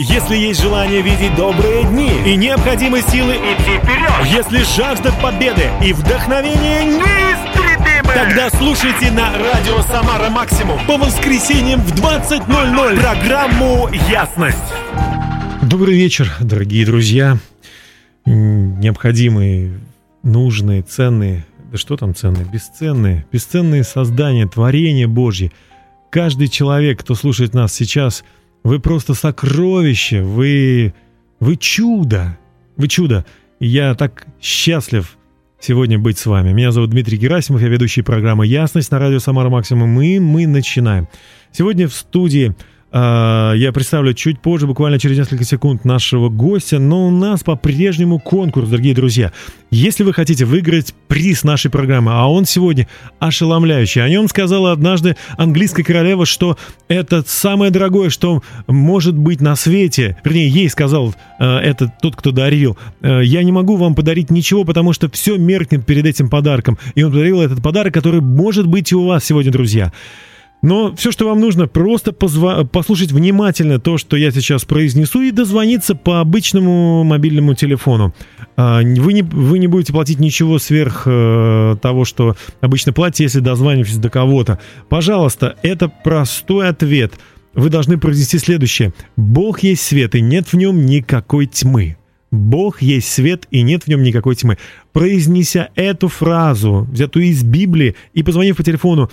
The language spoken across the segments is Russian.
Если есть желание видеть добрые дни и необходимы силы идти вперед, если жажда победы и вдохновение неистребимы, тогда слушайте на радио «Самара Максимум» по воскресеньям в 20.00 программу «Ясность». Добрый вечер, дорогие друзья. Необходимые, нужные, ценные, да что там ценные, бесценные, бесценные создания, творения Божьи. Каждый человек, кто слушает нас сейчас – вы просто сокровище, вы, вы чудо, вы чудо. Я так счастлив сегодня быть с вами. Меня зовут Дмитрий Герасимов, я ведущий программы «Ясность» на радио «Самара Максимум», и мы начинаем. Сегодня в студии я представлю чуть позже, буквально через несколько секунд, нашего гостя, но у нас по-прежнему конкурс, дорогие друзья. Если вы хотите выиграть приз нашей программы, а он сегодня ошеломляющий, о нем сказала однажды английская королева, что это самое дорогое, что может быть на свете. Вернее, ей сказал э, это тот, кто дарил. Э, я не могу вам подарить ничего, потому что все меркнет перед этим подарком. И он подарил этот подарок, который может быть и у вас сегодня, друзья. Но все, что вам нужно, просто позва- послушать внимательно то, что я сейчас произнесу, и дозвониться по обычному мобильному телефону. А, вы не, вы не будете платить ничего сверх э, того, что обычно платите, если дозваниваетесь до кого-то. Пожалуйста, это простой ответ. Вы должны произнести следующее. Бог есть свет, и нет в нем никакой тьмы. Бог есть свет, и нет в нем никакой тьмы. Произнеся эту фразу, взятую из Библии, и позвонив по телефону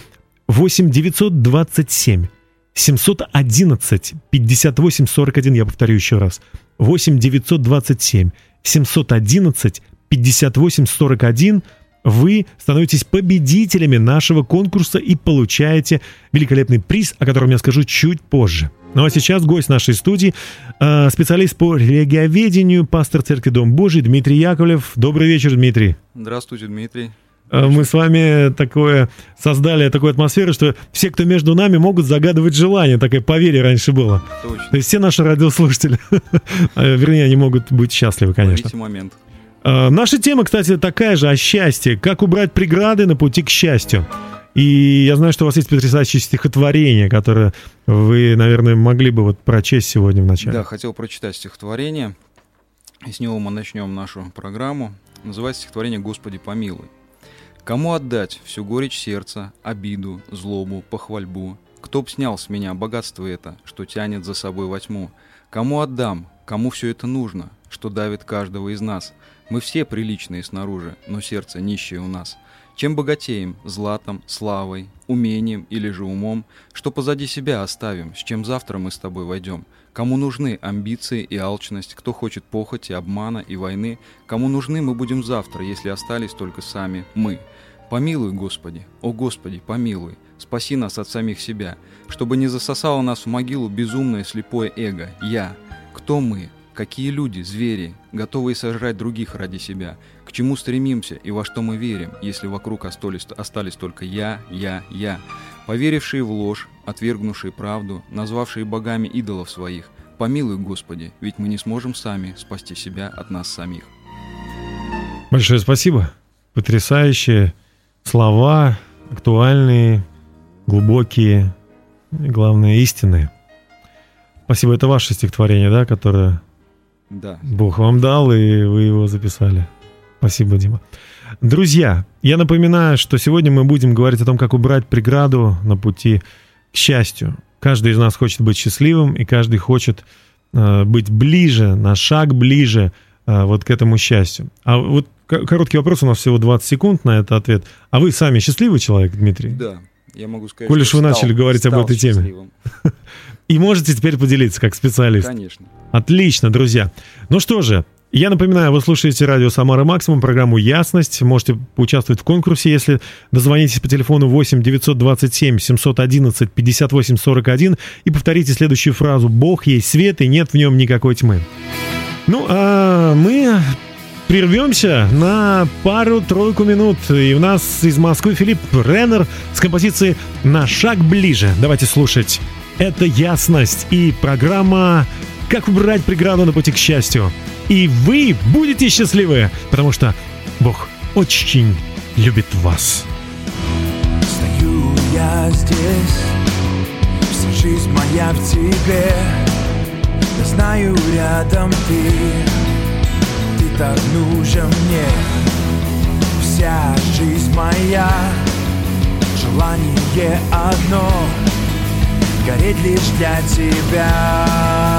8 927 711 58 41, я повторю еще раз. 8 927 711 58 41 вы становитесь победителями нашего конкурса и получаете великолепный приз, о котором я скажу чуть позже. Ну а сейчас гость нашей студии, э, специалист по религиоведению, пастор Церкви Дом Божий Дмитрий Яковлев. Добрый вечер, Дмитрий. Здравствуйте, Дмитрий. Э, мы с вами такое создали такую атмосферу, что все, кто между нами, могут загадывать желание. Такое поверье раньше было. Точно. То есть все наши радиослушатели, э, вернее, они могут быть счастливы, конечно. Момент. Э, наша тема, кстати, такая же о счастье. Как убрать преграды на пути к счастью. И я знаю, что у вас есть потрясающее стихотворение, которое вы, наверное, могли бы вот прочесть сегодня в начале. Да, хотел прочитать стихотворение. И с него мы начнем нашу программу. Называется стихотворение «Господи, помилуй». Кому отдать всю горечь сердца, обиду, злобу, похвальбу? Кто б снял с меня богатство это, что тянет за собой во тьму? Кому отдам? Кому все это нужно, что давит каждого из нас? Мы все приличные снаружи, но сердце нищее у нас. Чем богатеем, златом, славой, умением или же умом, что позади себя оставим, с чем завтра мы с тобой войдем? Кому нужны амбиции и алчность, кто хочет похоти, обмана и войны, кому нужны мы будем завтра, если остались только сами мы – Помилуй, Господи, о Господи, помилуй, спаси нас от самих себя, чтобы не засосало нас в могилу безумное слепое эго, я. Кто мы? Какие люди, звери, готовые сожрать других ради себя? К чему стремимся и во что мы верим, если вокруг остались, остались только я, я, я? Поверившие в ложь, отвергнувшие правду, назвавшие богами идолов своих, помилуй, Господи, ведь мы не сможем сами спасти себя от нас самих. Большое спасибо. Потрясающее слова актуальные, глубокие, главное, истинные. Спасибо, это ваше стихотворение, да, которое да. Бог вам дал, и вы его записали. Спасибо, Дима. Друзья, я напоминаю, что сегодня мы будем говорить о том, как убрать преграду на пути к счастью. Каждый из нас хочет быть счастливым, и каждый хочет э, быть ближе, на шаг ближе э, вот к этому счастью. А вот Короткий вопрос, у нас всего 20 секунд на этот ответ. А вы сами счастливый человек, Дмитрий? Да, я могу сказать, Коль что вы стал, начали говорить об этой теме. И можете теперь поделиться как специалист. Конечно. Отлично, друзья. Ну что же, я напоминаю, вы слушаете радио «Самара Максимум», программу «Ясность». Можете участвовать в конкурсе, если дозвонитесь по телефону 8 927 711 58 41 и повторите следующую фразу «Бог есть свет, и нет в нем никакой тьмы». Ну, а мы прервемся на пару-тройку минут. И у нас из Москвы Филипп Реннер с композицией «На шаг ближе». Давайте слушать это ясность и программа «Как убрать преграду на пути к счастью». И вы будете счастливы, потому что Бог очень любит вас. Стою я здесь, вся жизнь моя в тебе. Я знаю, рядом ты, ты так нужен мне. Вся жизнь моя, желание одно — гореть лишь для тебя.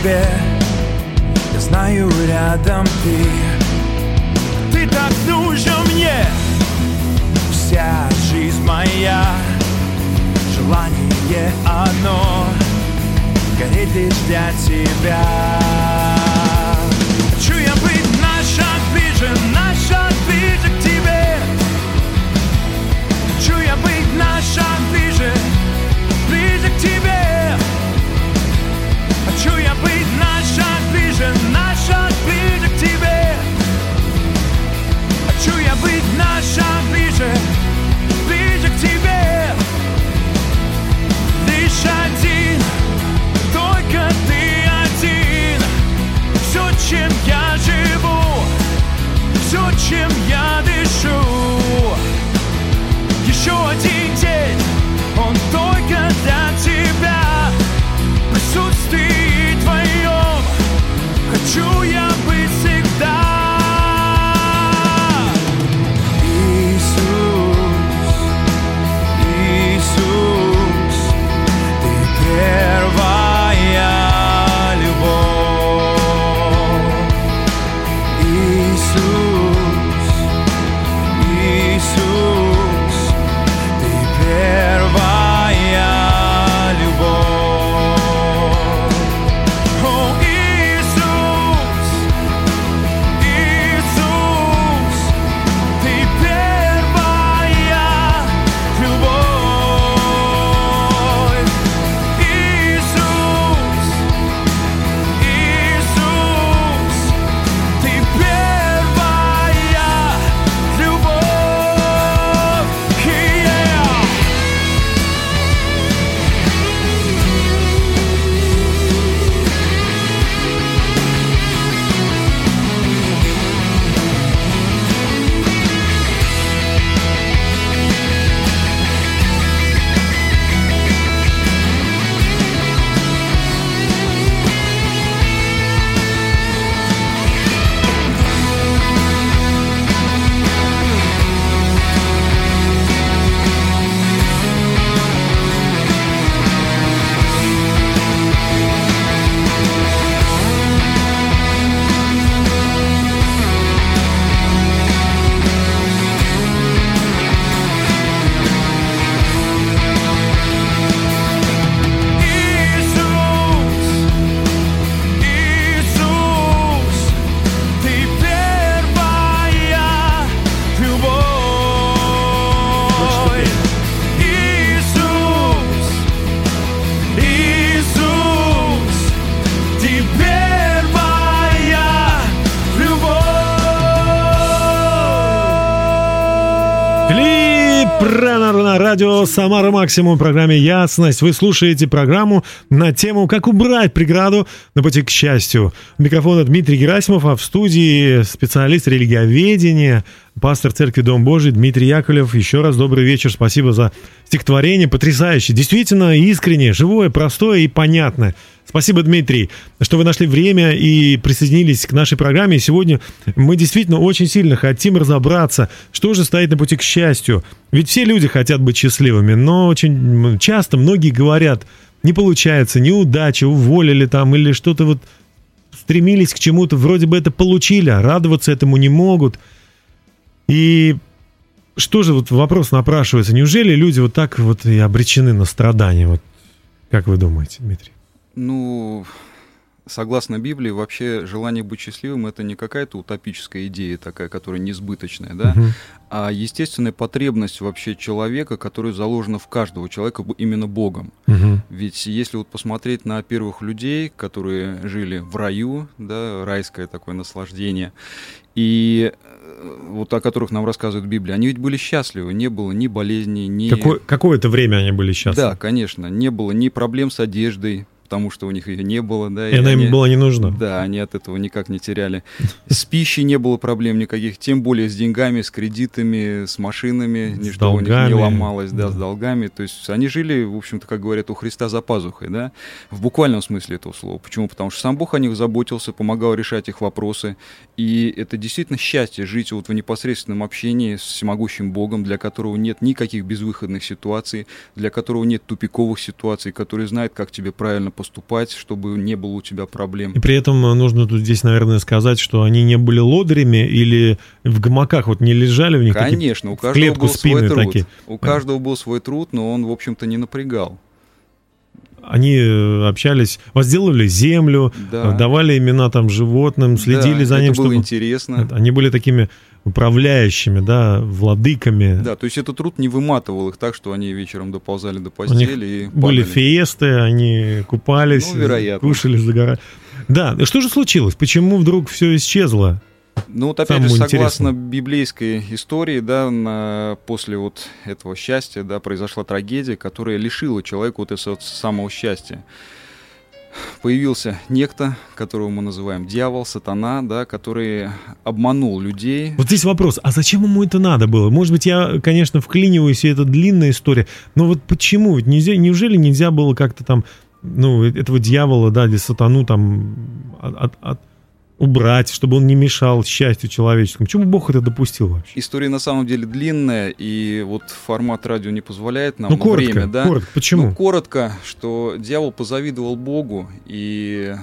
тебе. Я знаю, рядом ты. Ты так нужен мне. Вся жизнь моя. Желание одно. Гореть лишь для тебя. Пранару на радио Самара Максимум в программе «Ясность». Вы слушаете программу на тему «Как убрать преграду на пути к счастью». Микрофон Дмитрий Герасимов, а в студии специалист религиоведения, пастор церкви Дом Божий Дмитрий Яковлев. Еще раз добрый вечер, спасибо за стихотворение, потрясающее, действительно искреннее, живое, простое и понятное. Спасибо, Дмитрий, что вы нашли время и присоединились к нашей программе. Сегодня мы действительно очень сильно хотим разобраться, что же стоит на пути к счастью. Ведь все люди хотят быть счастливыми, но очень часто многие говорят, не получается, неудача, уволили там или что-то вот стремились к чему-то, вроде бы это получили, а радоваться этому не могут. И что же вот вопрос напрашивается, неужели люди вот так вот и обречены на страдания? Вот как вы думаете, Дмитрий? Ну, согласно Библии, вообще желание быть счастливым это не какая-то утопическая идея такая, которая несбыточная, да, Мгм. а естественная потребность вообще человека, которая заложена в каждого человека именно Богом. Мгм. Ведь если вот посмотреть на первых людей, которые жили в раю, да, райское такое наслаждение, и э, вот о которых нам рассказывает Библия, они ведь были счастливы, не было ни болезней, ни... Какое- какое-то время они были счастливы. Да, конечно, не было ни проблем с одеждой, потому что у них ее не было, да. И она они- им была не нужна. Да, они от этого никак не теряли. С пищей не было проблем никаких, тем более с деньгами, с кредитами, с машинами, С ничто у них не долгами, ломалось, да, да. с долгами. То есть они жили, в общем-то, как говорят, у Христа за пазухой, да, в буквальном смысле этого слова. Почему? Потому что сам Бог о них заботился, помогал решать их вопросы. И это действительно счастье жить вот в непосредственном общении с всемогущим Богом, для которого нет никаких безвыходных ситуаций, для которого нет тупиковых ситуаций, который знает, как тебе правильно поступать, чтобы не было у тебя проблем. И при этом э, нужно тут здесь, наверное, сказать, что они не были лодырями или в гамаках вот не лежали в них. такие Конечно, у в каждого клетку был свой спины труд. такие. У каждого был свой труд, но он, в общем-то, не напрягал. Они э, общались, возделывали землю, Да. э, давали имена там животным, следили Да, за это ним, было чтобы... интересно. Они были такими управляющими, да, владыками. Да, то есть этот труд не выматывал их так, что они вечером доползали до постели и Были падали. фиесты, они купались, Ну, вероятно. кушали, загорали. Да, что же случилось? Почему вдруг все исчезло? Ну вот опять Самому же, согласно интересному. библейской истории, да, на- после вот этого счастья, да, произошла трагедия, которая лишила человека вот этого самого счастья. Появился некто, которого мы называем дьявол, сатана, да, который обманул людей. Вот здесь вопрос, а зачем ему это надо было? Может быть, я, конечно, вклиниваюсь, и это длинная история, но вот почему? Ведь нельзя, неужели нельзя было как-то там, ну, этого дьявола, да, или сатану там от- от- убрать, чтобы он не мешал счастью человеческому? Почему Бог это допустил вообще? История на самом деле длинная, и вот формат радио не позволяет нам ну, но коротко, время, да. коротко, почему? Ну, коротко, что дьявол позавидовал Богу и,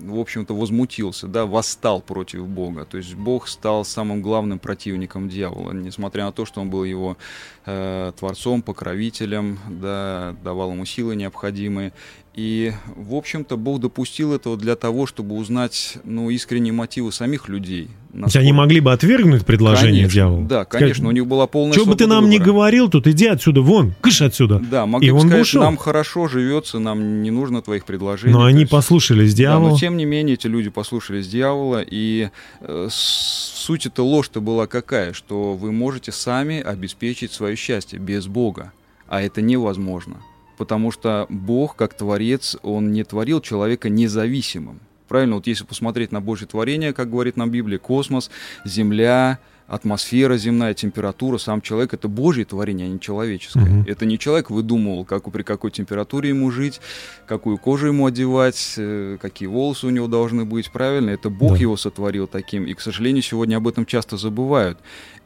в общем-то, возмутился, да, восстал против Бога. То есть Бог стал самым главным противником дьявола, несмотря на то, что он был его э, творцом, покровителем, да, давал ему силы необходимые. И, в общем-то, Бог допустил этого для того, чтобы узнать, ну, искренние мотивы самих людей. То есть они могли бы отвергнуть предложение Конечно, дьявола? Да, конечно, у них была полная Что бы ты нам не выбора. говорил, тут иди отсюда, вон, кыш отсюда. Да, могли И бы он сказать, ушел. нам хорошо живется, нам не нужно твоих предложений. Но они есть- послушались Да, дьявола. но тем не менее эти люди послушались дьявола, и э, суть эта ложь-то была какая, что вы можете сами обеспечить свое счастье без Бога, а это невозможно, потому что Бог, как Творец, Он не творил человека независимым. Правильно, вот если посмотреть на Божье творение, как говорит нам Библия, космос, Земля, атмосфера земная, температура, сам человек — это Божье творение, а не человеческое. Мгм. Это не человек выдумывал, как, при какой температуре ему жить, какую кожу ему одевать, э, какие волосы у него должны быть, правильно? Это Бог Да. его сотворил таким, и, к сожалению, сегодня об этом часто забывают.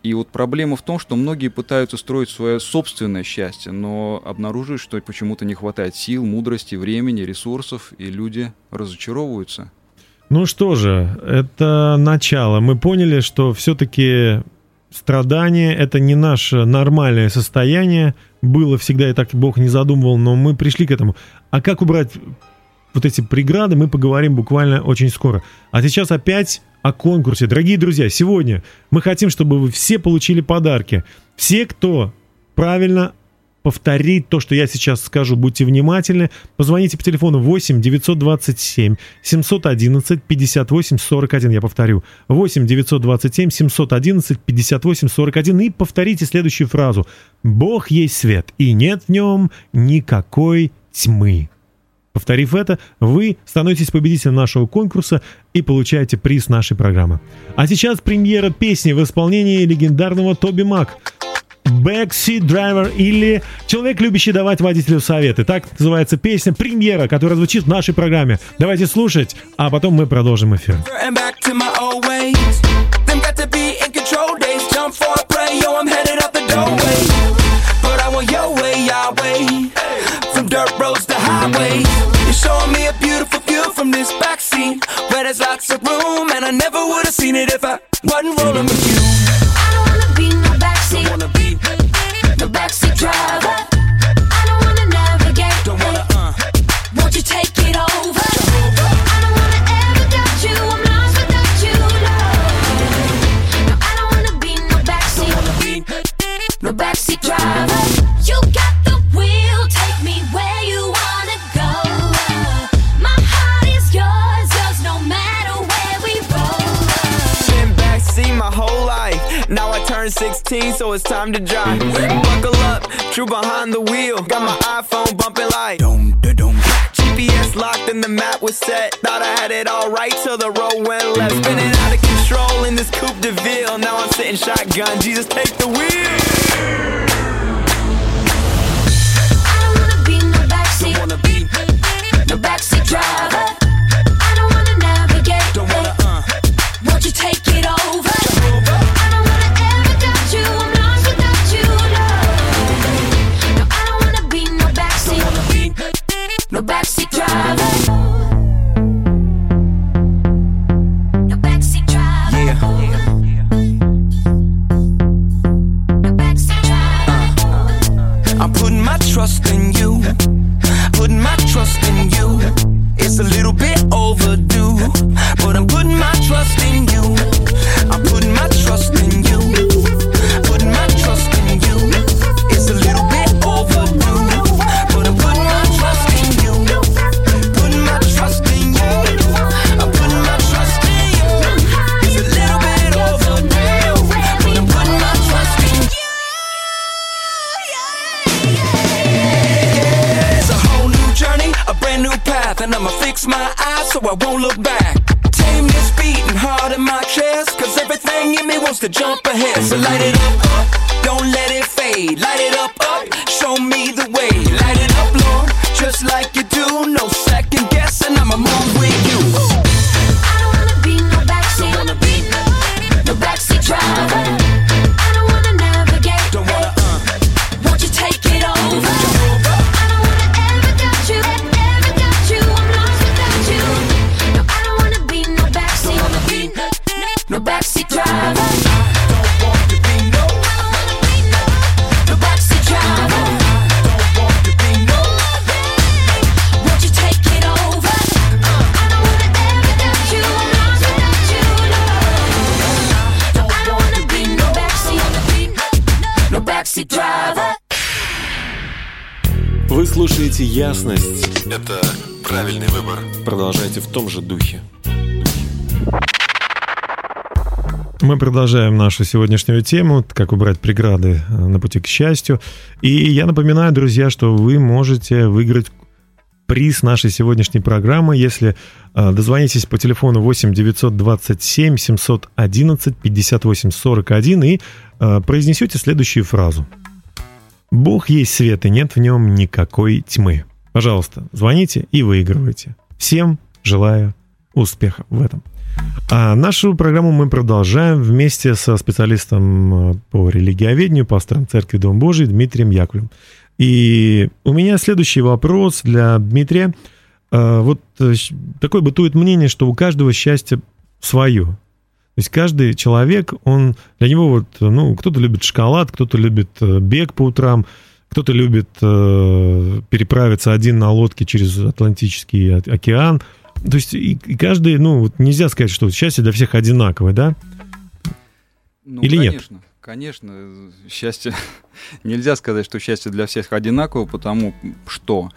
И вот проблема в том, что многие пытаются строить свое собственное счастье, но обнаруживают, что почему-то не хватает сил, мудрости, времени, ресурсов, и люди разочаровываются. Ну что же, это начало. Мы поняли, что все-таки страдание это не наше нормальное состояние. Было всегда и так Бог не задумывал, но мы пришли к этому. А как убрать вот эти преграды, мы поговорим буквально очень скоро. А сейчас опять о конкурсе. Дорогие друзья, сегодня мы хотим, чтобы вы все получили подарки. Все, кто правильно повторит то, что я сейчас скажу. Будьте внимательны. Позвоните по телефону 8 927 711 58 41. Я повторю. 8 927 711 58 41. И повторите следующую фразу. Бог есть свет, и нет в нем никакой тьмы. Повторив это, вы становитесь победителем нашего конкурса и получаете приз нашей программы. А сейчас премьера песни в исполнении легендарного Тоби Мак. Backseat Driver или Человек, любящий давать водителю советы. Так называется песня премьера, которая звучит в нашей программе. Давайте слушать, а потом мы продолжим эфир. From this backseat where there's lots of room, and I never would have seen it if I wasn't rolling with you. 15, so it's time to drive. Buckle up, true behind the wheel. Got my iPhone bumping like. GPS locked and the map was set. Thought I had it all right till the road went left. Spinning out of control in this Coupe de Ville. Now I'm sitting shotgun. Jesus, take the wheel. I don't wanna be no backseat, no backseat driver. Trust in «Ясность». Это правильный выбор. Продолжайте в том же духе. Мы продолжаем нашу сегодняшнюю тему, как убрать преграды э, на пути к счастью. И я напоминаю, друзья, что вы можете выиграть приз нашей сегодняшней программы, если э, дозвонитесь по телефону 8 927 711 58 41 и э, произнесете следующую фразу. Бог есть свет, и нет в нем никакой тьмы. Пожалуйста, звоните и выигрывайте. Всем желаю успехов в этом. А нашу программу мы продолжаем вместе со специалистом э, по религиоведению, пастором Церкви Дом Божий Дмитрием Яковлевым. И у меня следующий вопрос для Дмитрия. Э, Вот э, такое бытует мнение, что у каждого счастье свое. То есть каждый человек, он для него вот, ну, кто-то любит шоколад, кто-то любит э, бег по утрам, кто-то любит э, переправиться один на лодке через Атлантический океан. То есть и, и каждый, ну, вот нельзя сказать, что счастье для всех одинаковое, да? Ну, Или нет? конечно, Конечно, э, счастье... Нельзя сказать, что счастье для всех одинаково, потому что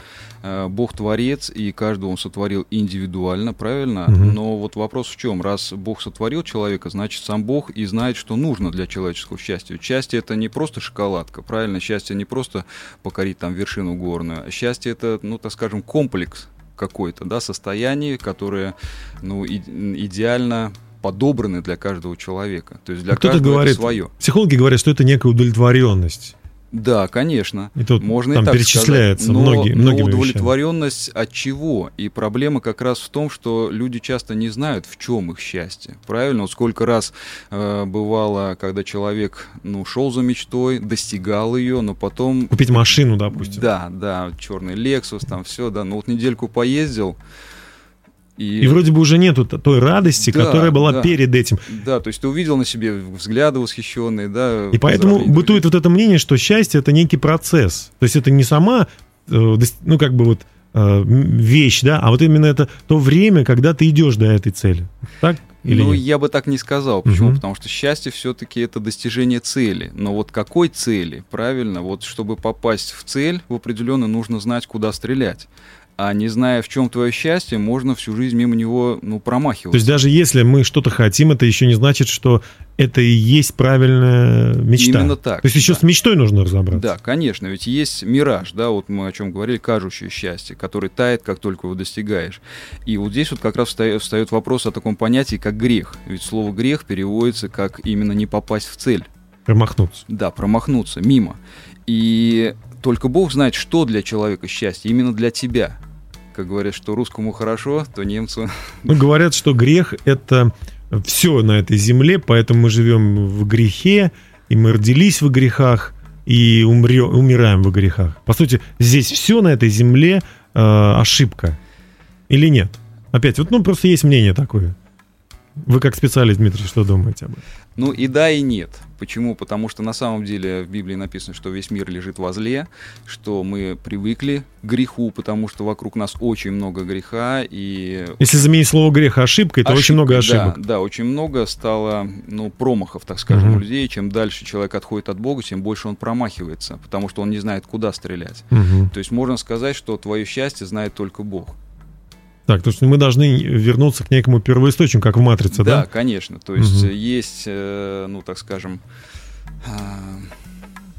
Бог творец, и каждого он сотворил индивидуально, правильно? Мгм. Но вот вопрос в чем? Раз Бог сотворил человека, значит, сам Бог и знает, что нужно для человеческого счастья. Счастье это не просто шоколадка, правильно? Счастье не просто покорить там вершину горную. а Счастье это, ну, так скажем, комплекс какой-то, да, состояние, которое, ну, и- идеально подобраны для каждого человека. То есть для Кто-то каждого говорит- это свое. Психологи говорят, что это некая удовлетворенность. Да, конечно. И тут Можно там и так перечисляется сказать. Но, многие- но удовлетворенность от чего? И проблема как раз в том, что люди часто не знают, в чем их счастье. Правильно? Вот сколько раз э, бывало, когда человек ну, шел за мечтой, достигал ее, но потом Купить машину, допустим. Да, да, черный Lexus, там все, да. Но вот недельку поездил. И, И вроде бы уже нету той радости, Да, которая была да. перед этим. Да, то есть ты увидел на себе взгляды восхищенные, да. И поэтому бытует вот это мнение, что счастье это некий процесс. То есть это не сама, э, ну как бы вот э, вещь, да, а вот именно это то время, когда ты идешь до этой цели. Так или ну, нет? я бы так не сказал. Почему? Мгм. Потому что счастье все-таки это достижение цели. Но вот какой цели, правильно? Вот чтобы попасть в цель, в определенно нужно знать, куда стрелять. А не зная, в чем твое счастье, можно всю жизнь мимо него, ну, То промахиваться. есть даже если мы что-то хотим, это еще не значит, что это и есть правильная мечта. Именно так, То есть еще да. с мечтой нужно разобраться. Да, конечно, ведь есть мираж, да, вот мы о чем говорили, кажущее счастье, который тает, как только его достигаешь. И вот здесь вот как раз встает, встает вопрос о таком понятии, как грех. Ведь слово грех переводится как именно не попасть в цель. Промахнуться. Да, промахнуться мимо. И только Бог знает, что для человека счастье, именно для тебя. Как говорят, что русскому хорошо, то немцу... Ну, говорят, что грех — это все на этой земле, поэтому мы живем в грехе, и мы родились в грехах, и умрё- умираем в грехах. По сути, здесь все на этой земле э, ошибка. Или нет? Опять, вот ну просто есть мнение такое. Вы как специалист, Дмитрий, что думаете об этом? Ну и да, и нет. Почему? Потому что на самом деле в Библии написано, что весь мир лежит во зле, что мы привыкли к греху, потому что вокруг нас очень много греха, и Если заменить слово грех ошибкой, то очень много ошибок. Да, да, очень много стало ну, промахов, так скажем, Мгм. у людей. Чем дальше человек отходит от Бога, тем больше он промахивается, потому что он не знает, куда стрелять. Мгм. То есть можно сказать, что твое счастье знает только Бог. Так, то есть мы должны вернуться к некому первоисточнику, как в «Матрице», да? Да, конечно. То есть э, есть, э, ну, так скажем, а,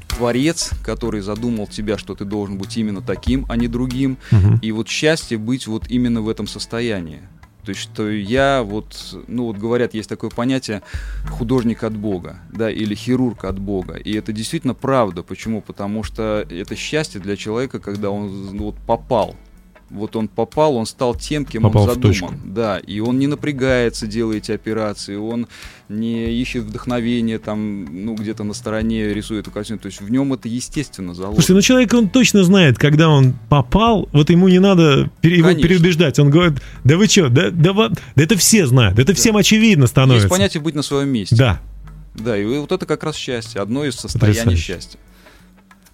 творец, который задумал тебя, что ты должен быть именно таким, а не другим. Мгм. И вот счастье быть вот именно в этом состоянии. То есть, что я вот, ну вот говорят, есть такое понятие художник от Бога, да, или хирург от Бога. И это действительно правда. Почему? Потому что это счастье для человека, когда он ну, вот попал. Вот он попал, он стал тем, кем Попал он в задуман. точку. Да, и он не напрягается, делая эти операции, он не ищет вдохновения там, ну, где-то на стороне рисует эту картину. То есть в нем это естественно заложено. Слушайте, ну человек, он точно знает, когда он попал, вот ему не надо пере- его переубеждать. Он говорит, да вы что, да, да, во- да это все знают, это всем очевидно становится. Есть понятие быть на своем месте. Да, Да, и вот это как раз счастье, одно из состояний Потрясающе. счастья.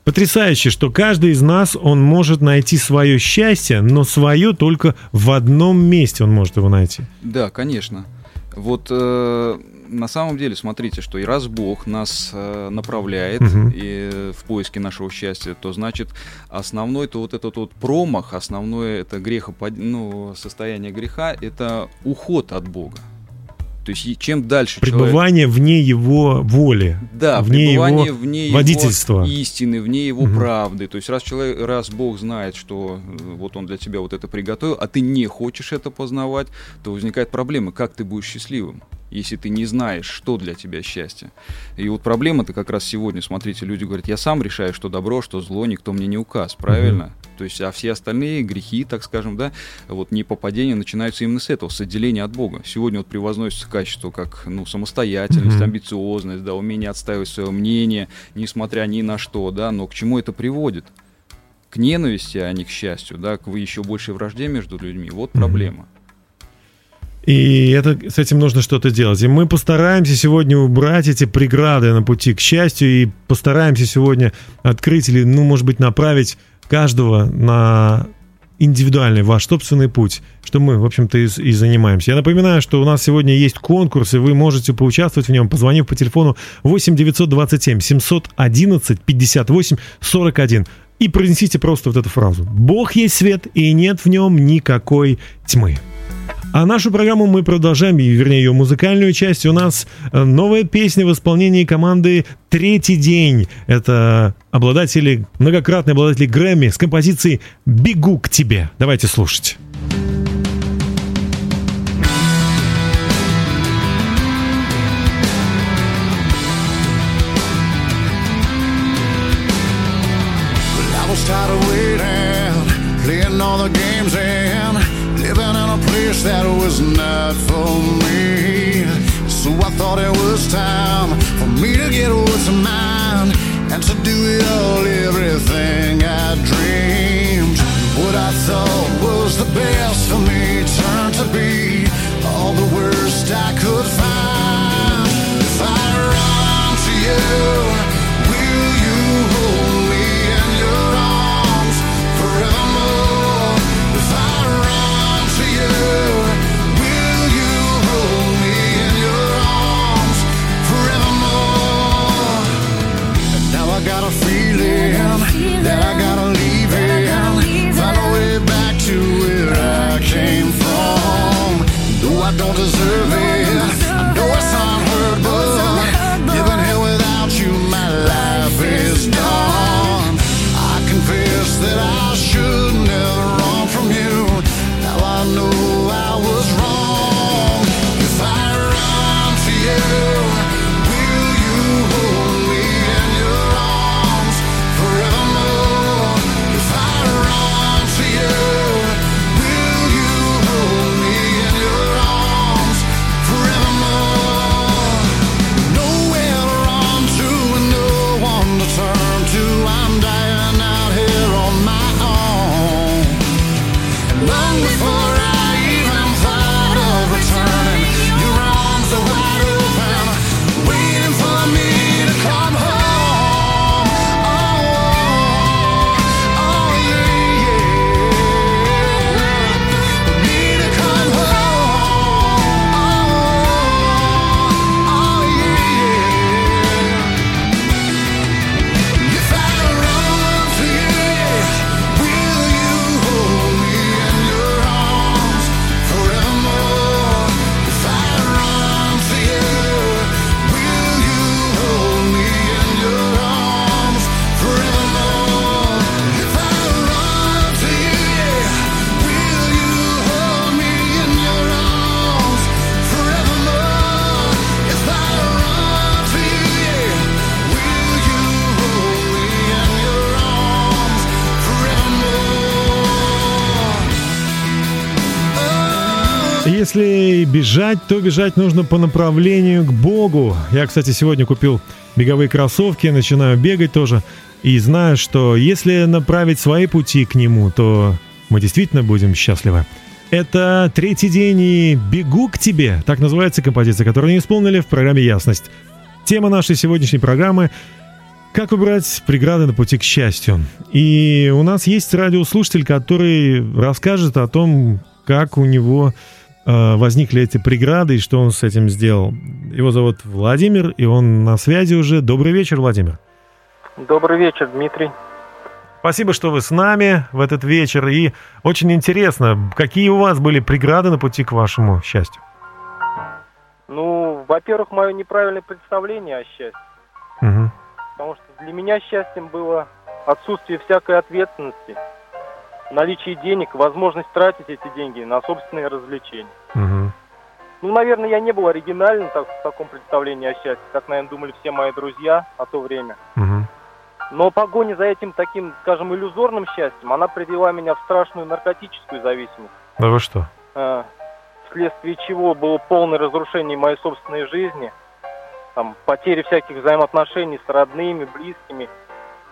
Потрясающе, что каждый из нас, он может найти свое счастье, но свое только в одном месте он может его найти. Да, конечно. Вот э, на самом деле, смотрите, что и раз Бог нас э, направляет Мгм. и, э, в поиске нашего счастья, то значит основной, то вот этот вот промах, основное это грехопад... ну, состояние греха, это уход от Бога. То есть чем дальше человек... Пребывание вне его воли. Да, вне пребывание его вне водительства. его истины, вне его Мгм. правды. То есть раз человек, раз Бог знает, что э, вот он для тебя вот это приготовил, а ты не хочешь это познавать, то возникает проблема, как ты будешь счастливым, если ты не знаешь, что для тебя счастье. И вот проблема-то как раз сегодня, смотрите, люди говорят, я сам решаю, что добро, что зло, никто мне не указ, правильно? То есть, а все остальные грехи, так скажем, да, вот не попадения начинаются именно с этого, с отделения от Бога. Сегодня вот превозносится качество как, ну, самостоятельность, Мгм. амбициозность, да, умение отстаивать свое мнение, несмотря ни на что, да, но к чему это приводит? К ненависти, а не к счастью, да, к еще большей вражде между людьми. Вот проблема. И это, с этим нужно что-то делать. И мы постараемся сегодня убрать эти преграды на пути к счастью и постараемся сегодня открыть или, ну, может быть, направить каждого на индивидуальный ваш собственный путь, что мы, в общем-то, и, и занимаемся. Я напоминаю, что у нас сегодня есть конкурс, и вы можете поучаствовать в нем, позвонив по телефону 8 927 711 58 41 и произнесите просто вот эту фразу. «Бог есть свет, и нет в нем никакой тьмы». А нашу программу мы продолжаем, и, вернее, ее музыкальную часть. У нас э, новая песня в исполнении команды «Третий день». Это обладатели, многократные обладатели Грэмми с композицией «Бегу к тебе». Давайте слушать. Если бежать, то бежать нужно по направлению к Богу. Я, кстати, сегодня купил беговые кроссовки, начинаю бегать тоже. И знаю, что если направить свои пути к Нему, то мы действительно будем счастливы. Это третий день и «Бегу к тебе» — так называется композиция, которую не исполнили в программе «Ясность». Тема нашей сегодняшней программы как убрать преграды на пути к счастью? И у нас есть радиослушатель, который расскажет о том, как у него возникли эти преграды и что он с этим сделал. Его зовут Владимир, и он на связи уже. Добрый вечер, Владимир. Добрый вечер, Дмитрий. Спасибо, что вы с нами в этот вечер. И очень интересно, какие у вас были преграды на пути к вашему счастью? Ну, во-первых, мое неправильное представление о счастье. Мгм. Потому что для меня счастьем было отсутствие всякой ответственности, наличие денег, возможность тратить эти деньги на собственные развлечения. Мгм. Ну, наверное, я не был оригинальным так- в таком представлении о счастье, как, наверное, думали все мои друзья о то время. Мгм. Но погоня за этим таким, скажем, иллюзорным счастьем, она привела меня в страшную наркотическую зависимость. Да вы что? э, вследствие чего было полное разрушение моей собственной жизни, там, потери всяких взаимоотношений с родными, близкими.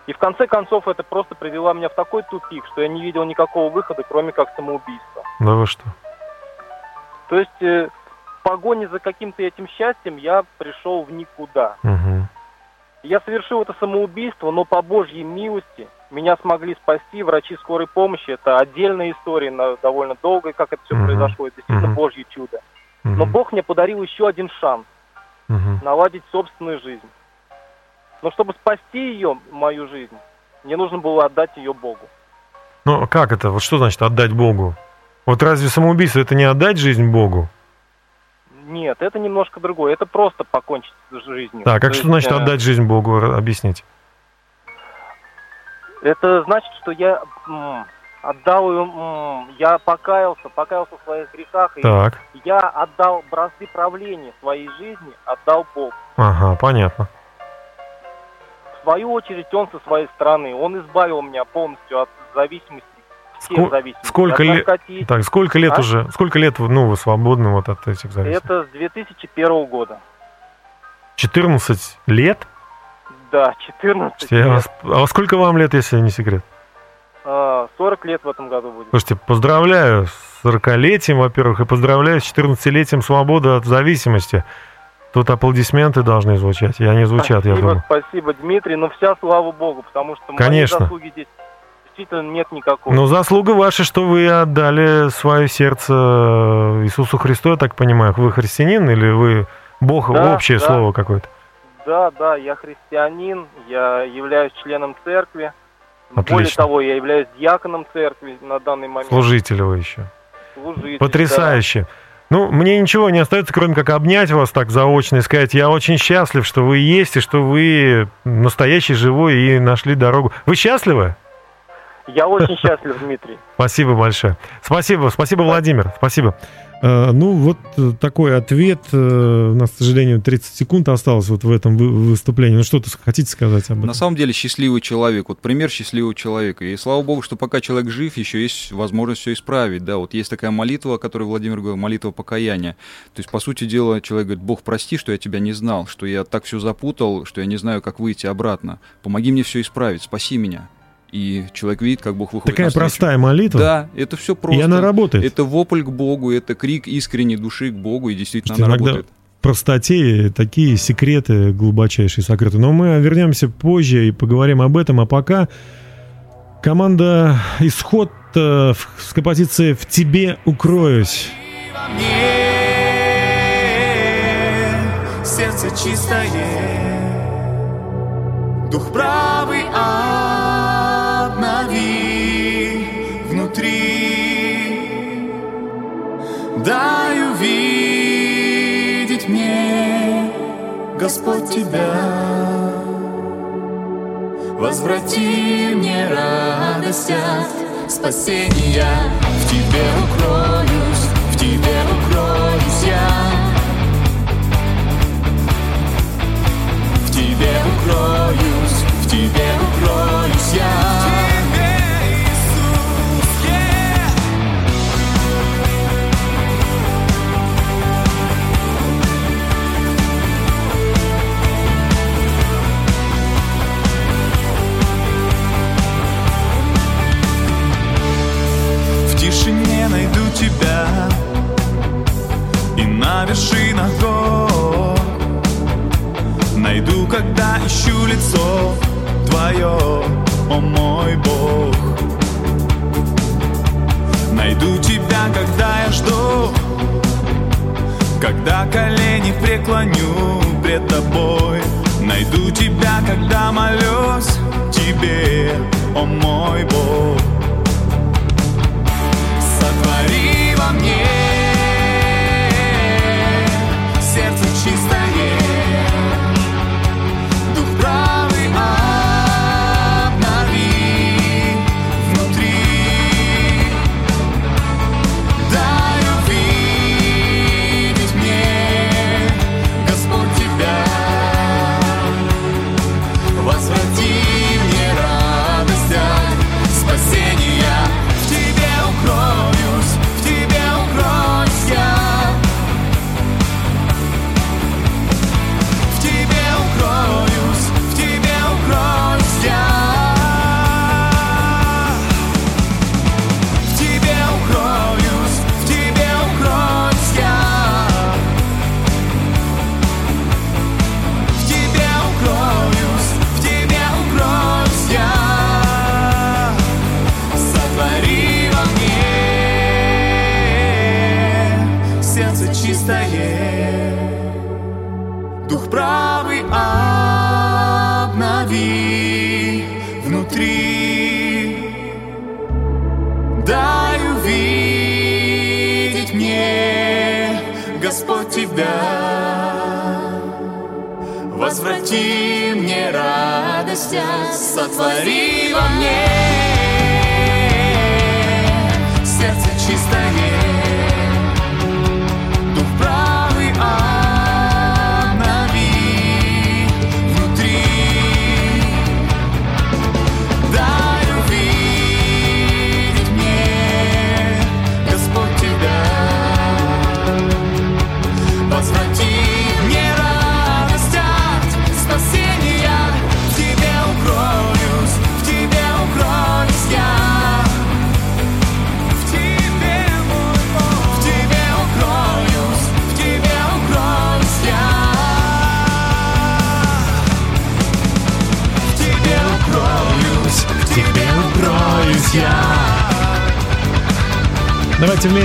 И в конце концов это просто привело меня в такой тупик, что я не видел никакого выхода, кроме как самоубийства. Да вы что? То есть э, в погоне за каким-то этим счастьем я пришел в никуда. Мгм. Я совершил это самоубийство, но по Божьей милости меня смогли спасти врачи скорой помощи. Это отдельная история, на- довольно долгая, как это все Мгм. произошло. Это действительно Мгм. Божье чудо. Но Мгм. Бог мне подарил еще один шанс Мгм. наладить собственную жизнь. Но чтобы спасти ее, мою жизнь, мне нужно было отдать ее Богу. Ну, как это? Вот что значит отдать Богу? Вот разве самоубийство это не отдать жизнь Богу? Нет, это немножко другое. Это просто покончить с жизнью. Так, То как что есть, значит э, отдать жизнь Богу? Объясните. Это значит, что я отдал ее, м, я покаялся, покаялся в своих грехах, и Так, я отдал бразды правления своей жизни, отдал Богу. ага, понятно. В свою очередь, он со своей стороны, он избавил меня полностью от зависимости Ско- сколько От лет-. Так, сколько лет А? уже, сколько лет, ну, вы свободны вот от этих зависимостей? Это с 2001 года. 14 лет? Да, 14 Я лет. вас- А сколько вам лет, если не секрет? А, 40 лет в этом году будет. Слушайте, поздравляю с 40-летием, во-первых, и поздравляю с 14-летием свободы от зависимости. Тут аплодисменты должны звучать, и они звучат, я спасибо, думаю. спасибо, Дмитрий. Ну, вся слава богу, потому что моей Конечно. заслуги здесь действительно нет никакой. Но заслуга ваша, что вы отдали свое сердце Иисусу Христу, я так понимаю. Вы христианин или вы Бог, Да, общее да. слово какое-то? Да, да, я христианин, я являюсь членом церкви. Более Отлично. того, я являюсь диаконом церкви на данный момент. Служитель вы еще. Служитель, Потрясающе. Ну, мне ничего не остается, кроме как обнять вас так заочно и сказать, я очень счастлив, что вы есть, и что вы настоящий, живой и нашли дорогу. Вы счастливы? Я очень счастлив, Дмитрий. Спасибо большое. Спасибо, спасибо, Владимир, спасибо. Э, ну, вот э, такой ответ. Э, у нас, к сожалению, 30 секунд осталось вот в этом вы- выступлении. Ну, что-то хотите сказать об этом? На самом деле счастливый человек, вот пример счастливого человека. И слава богу, что пока человек жив, еще есть возможность все исправить. Да, вот есть такая молитва, о которой Владимир говорил, молитва покаяния. То есть, по сути дела, человек говорит, Бог, прости, что я тебя не знал, что я так все запутал, что я не знаю, как выйти обратно. Помоги мне все исправить, спаси меня. И человек видит, как Бог выходит Такая навстречу. простая молитва. Да, это все просто. И она работает. Это вопль к Богу, это крик искренней души к Богу, и действительно Слушайте, она иногда работает. в простоте такие секреты глубочайшие сокрыты. Но мы вернемся позже и поговорим об этом. А пока команда «Исход» э, в- с композицией «В тебе укроюсь». сердце чистое, дух правый обнови дай увидеть мне, Господь, Тебя. Возврати мне радость от спасения, в Тебе укроюсь, в Тебе укроюсь я. В тебе укроюсь, в тебе укроюсь я. Тишине найду тебя. И на вершинах гор Найду, когда ищу лицо Твое, о мой Бог. Найду тебя, когда я жду. Когда колени преклоню пред тобой. Найду тебя, когда молюсь тебе, о мой Бог Сотвори во мне. Сердце чистое,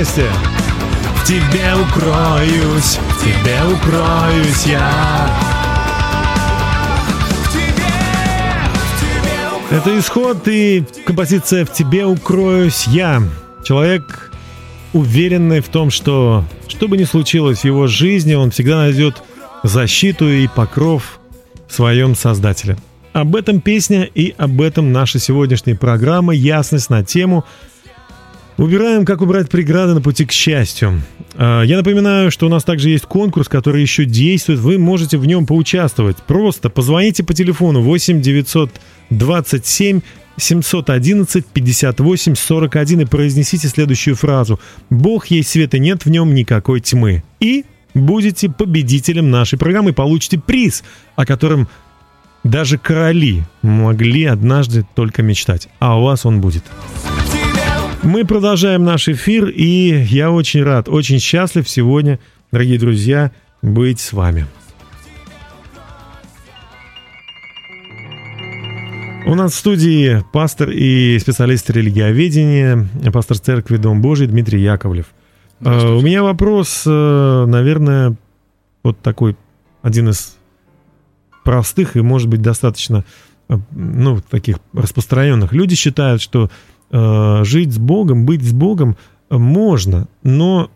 вместе. В тебе укроюсь, в тебе укроюсь я. Это исход и композиция «В тебе укроюсь я». Человек, уверенный в том, что что бы ни случилось в его жизни, он всегда найдет защиту и покров в своем Создателе. Об этом песня и об этом наша сегодняшняя программа «Ясность на тему» Убираем, как убрать преграды на пути к счастью. А, Я напоминаю, что у нас также есть конкурс, который еще действует. Вы можете в нем поучаствовать. Просто позвоните по телефону 8 927 711 58 41 и произнесите следующую фразу. «Бог есть свет и нет в нем никакой тьмы». И будете победителем нашей программы и получите приз, о котором даже короли могли однажды только мечтать. А у вас он будет. Мы продолжаем наш эфир, и я очень рад, очень счастлив сегодня, дорогие друзья, быть с вами. У нас в студии пастор и специалист религиоведения, пастор церкви Дом Божий Дмитрий Яковлев. Э, У меня вопрос, э, наверное, вот такой, один из простых и, может быть, достаточно, э, ну, таких распространенных. Люди считают, что жить с Богом, быть с Богом э, можно, но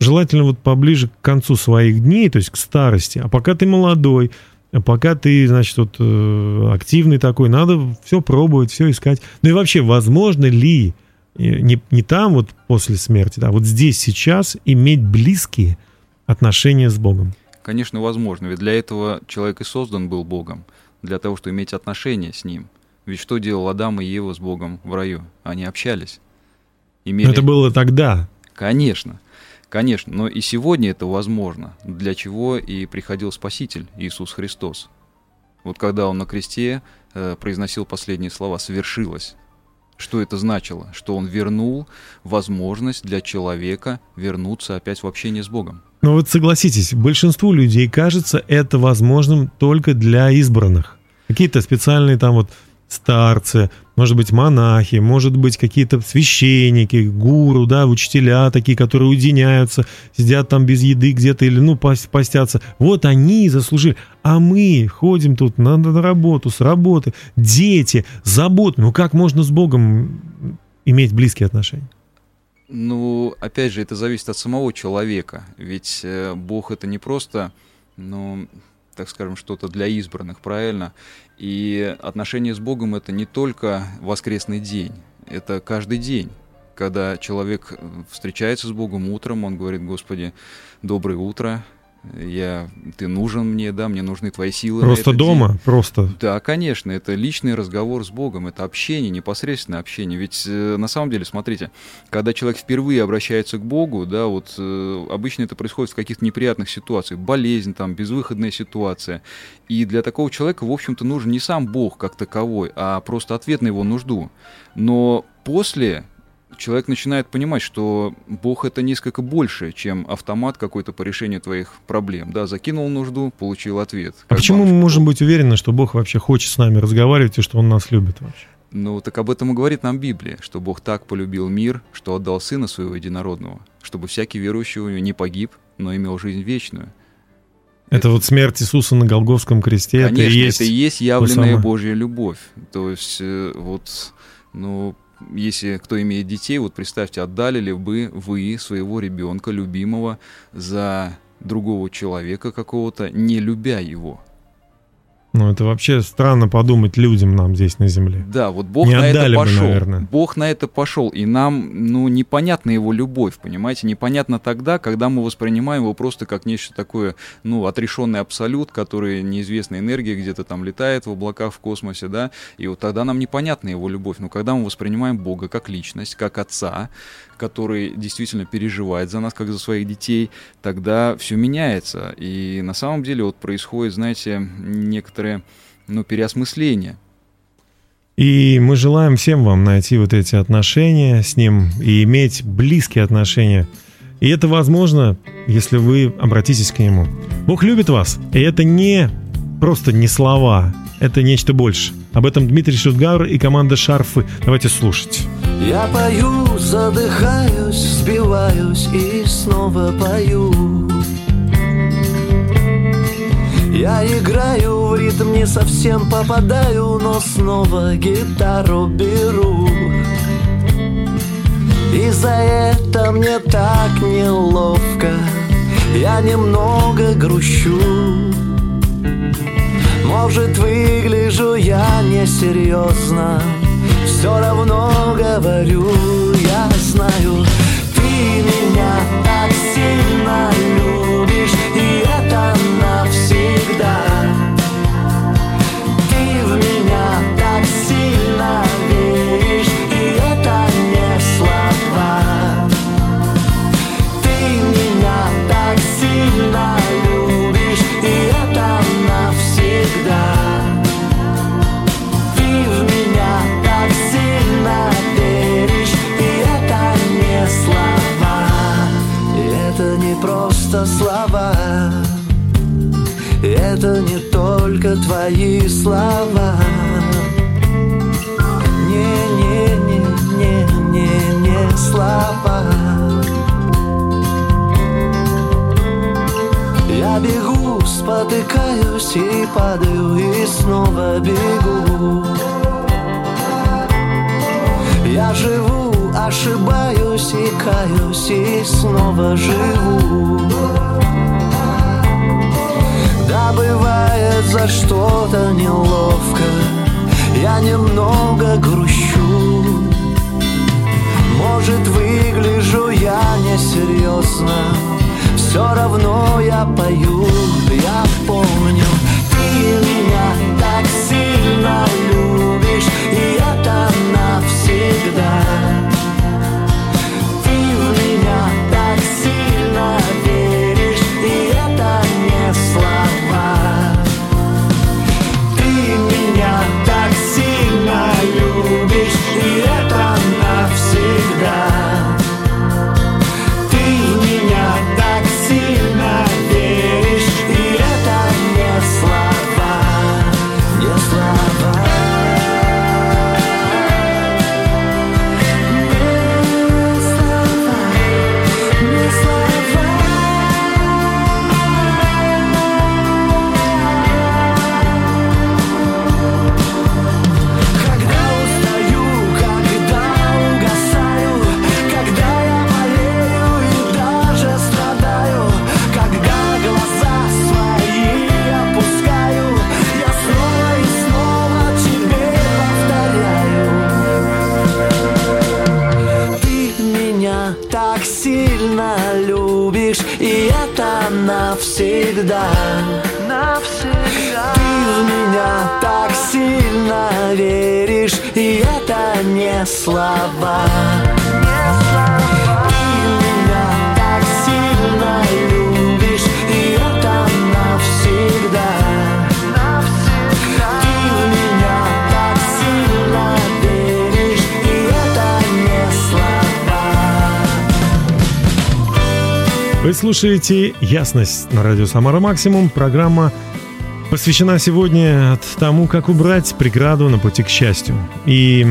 желательно вот поближе к концу своих дней, то есть к старости. А пока ты молодой, а пока ты, значит, вот э, активный такой, надо все пробовать, все искать. Ну и вообще, возможно ли э, не, не там вот после смерти, да, вот здесь сейчас иметь близкие отношения с Богом? Конечно, возможно, ведь для этого человек и создан был Богом, для того, чтобы иметь отношения с Ним. Ведь что делал Адам и Ева с Богом в раю? Они общались. Имели... Но это было тогда. Конечно, конечно, но и сегодня это возможно, для чего и приходил Спаситель Иисус Христос. Вот когда Он на кресте э, произносил последние слова «совершилось», что это значило? Что Он вернул возможность для человека вернуться опять в общение с Богом. Но вот согласитесь, большинству людей кажется это возможным только для избранных. Какие-то специальные там вот старцы, может быть, монахи, может быть, какие-то священники, гуру, да, учителя такие, которые уединяются, сидят там без еды где-то или, ну, пос- постятся. Вот они заслужили. А мы ходим тут на, на работу, с работы, дети, заботы. Ну, как можно с Богом иметь близкие отношения? Ну, опять же, это зависит от самого человека. Ведь э, Бог это не просто, ну, так скажем, что-то для избранных, правильно? И отношения с Богом это не только воскресный день, это каждый день. Когда человек встречается с Богом утром, он говорит, Господи, доброе утро, я, ты нужен мне, да, мне нужны твои силы. Просто дома, день». просто. Да, конечно, это личный разговор с Богом, это общение, непосредственное общение. Ведь э, на самом деле, смотрите, когда человек впервые обращается к Богу, да, вот э, обычно это происходит в каких-то неприятных ситуациях, болезнь, там, безвыходная ситуация. И для такого человека, в общем-то, нужен не сам Бог как таковой, а просто ответ на его нужду. Но после человек начинает понимать, что Бог это несколько больше, чем автомат какой-то по решению твоих проблем. Да, закинул нужду, получил ответ. А почему мы можем быть уверены, что Бог вообще хочет с нами разговаривать и что Он нас любит вообще? Ну, так об этом и говорит нам Библия, что Бог так полюбил мир, что отдал Сына Своего Единородного, чтобы всякий верующий в Него не погиб, но имел жизнь вечную. Это вот смерть Иисуса на Голговском кресте, Конечно, это и есть... это и есть явленная. Божья любовь. То есть, э, вот, ну, если кто имеет детей, вот представьте, отдали ли бы вы своего ребенка, любимого, за другого человека какого-то, не любя его? Ну, это вообще странно подумать людям нам здесь на земле. Да, вот Бог Не на это отдали бы, пошел. наверное. Бог на это пошел. И нам, ну, непонятна его любовь, понимаете? Непонятно тогда, когда мы воспринимаем его просто как нечто такое, ну, отрешенный абсолют, который неизвестная энергия где-то там летает в облаках в космосе, да, и вот тогда нам непонятна его любовь. Но когда мы воспринимаем Бога как личность, как Отца, который действительно переживает за нас, как за своих детей, тогда все меняется. И на самом деле вот происходит, знаете, некоторое, ну, переосмысление. И мы желаем всем вам найти вот эти отношения с Ним и иметь близкие отношения. И это возможно, если вы обратитесь к Нему. Бог любит вас, и это не просто не слова, это нечто больше. Об этом Дмитрий Шутгауэр и команда «Шарфы». Давайте слушать. Я пою, задыхаюсь, сбиваюсь и снова пою. Я играю в ритм, не совсем попадаю, но снова гитару беру. И за это мне так неловко Я немного грущу. Может, выгляжу я несерьезно Все равно говорю, я знаю Ты меня Вы слушаете «Ясность» на радио «Самара Максимум». Программа посвящена сегодня тому, как убрать преграду на пути к счастью. И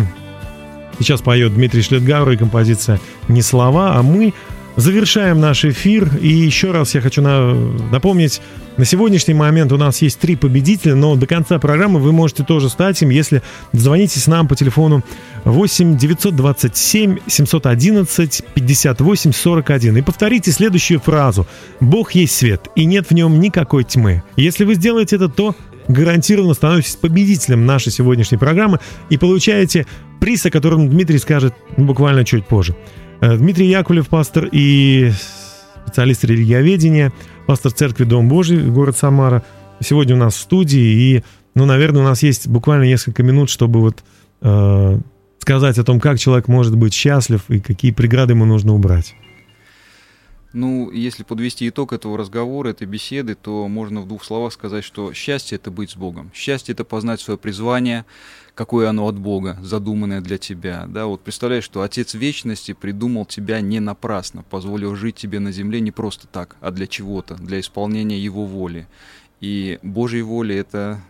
сейчас поет Дмитрий Шлетгауэр и композиция «Не слова», а мы завершаем наш эфир. И еще раз я хочу на- напомнить, на сегодняшний момент у нас есть три победителя, но до конца программы вы можете тоже стать им, если дозвонитесь нам по телефону 8 927 711 58 41 и повторите следующую фразу «Бог есть свет, и нет в нем никакой тьмы». Если вы сделаете это, то гарантированно становитесь победителем нашей сегодняшней программы и получаете приз, о котором Дмитрий скажет буквально чуть позже. Э, Дмитрий Яковлев, пастор и специалист религиоведения, пастор церкви Дом Божий, город Самара. Сегодня у нас в студии, и, ну, наверное, у нас есть буквально несколько минут, чтобы вот э, сказать о том, как человек может быть счастлив и какие преграды ему нужно убрать. Ну, если подвести итог этого разговора, этой беседы, то можно в двух словах сказать, что счастье это быть с Богом. Счастье это познать свое призвание, какое оно от Бога, задуманное для тебя. Да, вот представляешь, что Отец Вечности придумал тебя не напрасно, позволил жить тебе на земле не просто так, а для чего-то, для исполнения Его воли. И Божьей воли это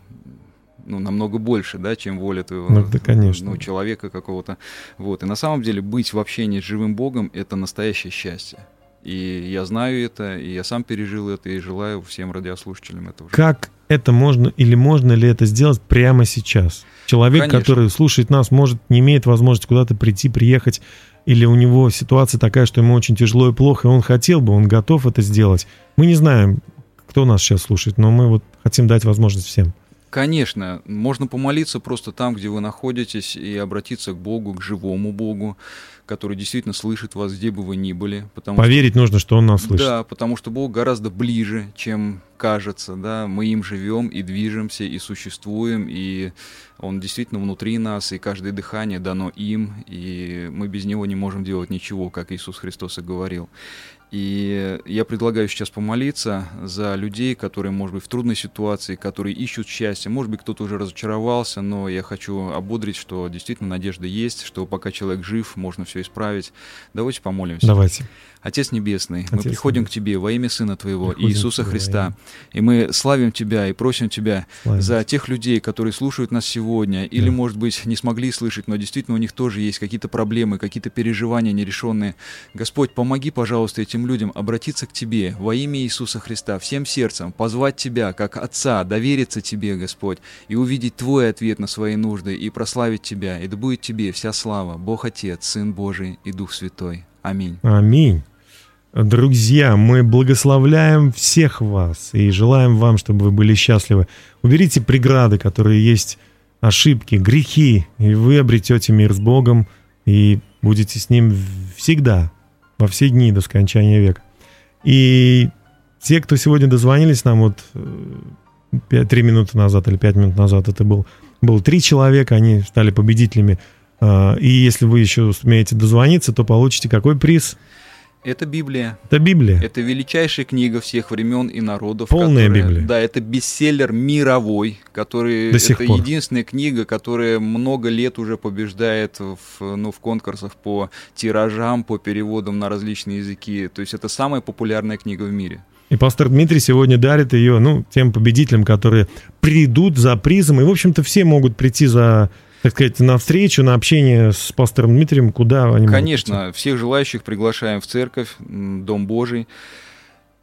ну, намного больше, да, чем воля твоего Ну, да, конечно. ну, человека какого-то. Вот. И на самом деле быть в общении с живым Богом — это настоящее счастье. И я знаю это, и я сам пережил это, и желаю всем радиослушателям этого. Как это можно или можно ли это сделать прямо сейчас? Человек, Конечно. который слушает нас, может, не имеет возможности куда-то прийти, приехать, или у него ситуация такая, что ему очень тяжело и плохо, и он хотел бы, он готов это сделать. Мы не знаем, кто нас сейчас слушает, но мы вот хотим дать возможность всем. Конечно, можно помолиться просто там, где вы находитесь, и обратиться к Богу, к живому Богу, который действительно слышит вас, где бы вы ни были. Потому что- Поверить нужно, что он нас слышит. Да, потому что Бог гораздо ближе, чем кажется, да, мы им живем и движемся, и существуем, и Он действительно внутри нас, и каждое дыхание дано им, и мы без Него не можем делать ничего, как Иисус Христос и говорил. И я предлагаю сейчас помолиться за людей, которые, может быть, в трудной ситуации, которые ищут счастье. Может быть, кто-то уже разочаровался, но я хочу ободрить, что действительно надежда есть, что пока человек жив, можно все исправить. Давайте помолимся. Давайте. Отец Небесный, мы Отец приходим Небесный. к Тебе во имя Сына Твоего, Приходим Иисуса Христа, и мы славим Тебя и просим Тебя Славим за тех людей, которые слушают нас сегодня, или, Да. может быть, не смогли слышать, но действительно у них тоже есть какие-то проблемы, какие-то переживания нерешенные. Господь, помоги, пожалуйста, этим людям обратиться к Тебе во имя Иисуса Христа, всем сердцем, позвать Тебя как Отца, довериться Тебе, Господь, и увидеть Твой ответ на свои нужды, и прославить Тебя, и да будет Тебе вся слава, Бог Отец, Сын Божий и Дух Святой. Аминь. Аминь. Друзья, мы благословляем всех вас и желаем вам, чтобы вы были счастливы. Уберите преграды, которые есть, ошибки, грехи, и вы обретете мир с Богом и будете с Ним всегда, во все дни до скончания века. И те, кто сегодня дозвонились нам вот э, пя- три минуты назад или пять минут назад, это был, был три человека, они стали победителями. А, И если вы еще сумеете дозвониться, то получите какой приз? Это Библия. Это Библия. Это величайшая книга всех времен и народов. Полная которая- Библия. Да, это бестселлер мировой, который До сих это пор. единственная книга, которая много лет уже побеждает в, ну, в конкурсах по тиражам, по переводам на различные языки. То есть это самая популярная книга в мире. И пастор Дмитрий сегодня дарит ее, ну, тем победителям, которые придут за призом. И, в общем-то, все могут прийти за, так сказать, на встречу, на общение с пастором Дмитрием, куда они могут Конечно, всех желающих приглашаем в церковь, Дом Божий.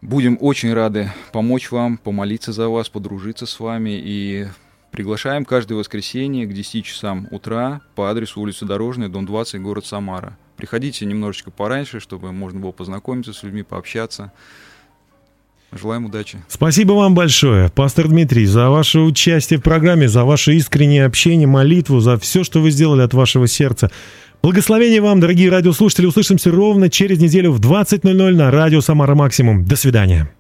Будем очень рады помочь вам, помолиться за вас, подружиться с вами и приглашаем каждое воскресенье к 10 часам утра по адресу улица Дорожная, дом 20, город Самара. Приходите немножечко пораньше, чтобы можно было познакомиться с людьми, пообщаться. Желаем удачи. Спасибо вам большое, пастор Дмитрий, за ваше участие в программе, за ваше искреннее общение, молитву, за все, что вы сделали от вашего сердца. Благословения вам, дорогие радиослушатели. Услышимся ровно через неделю в 20.00 на радио «Самара Максимум». До свидания.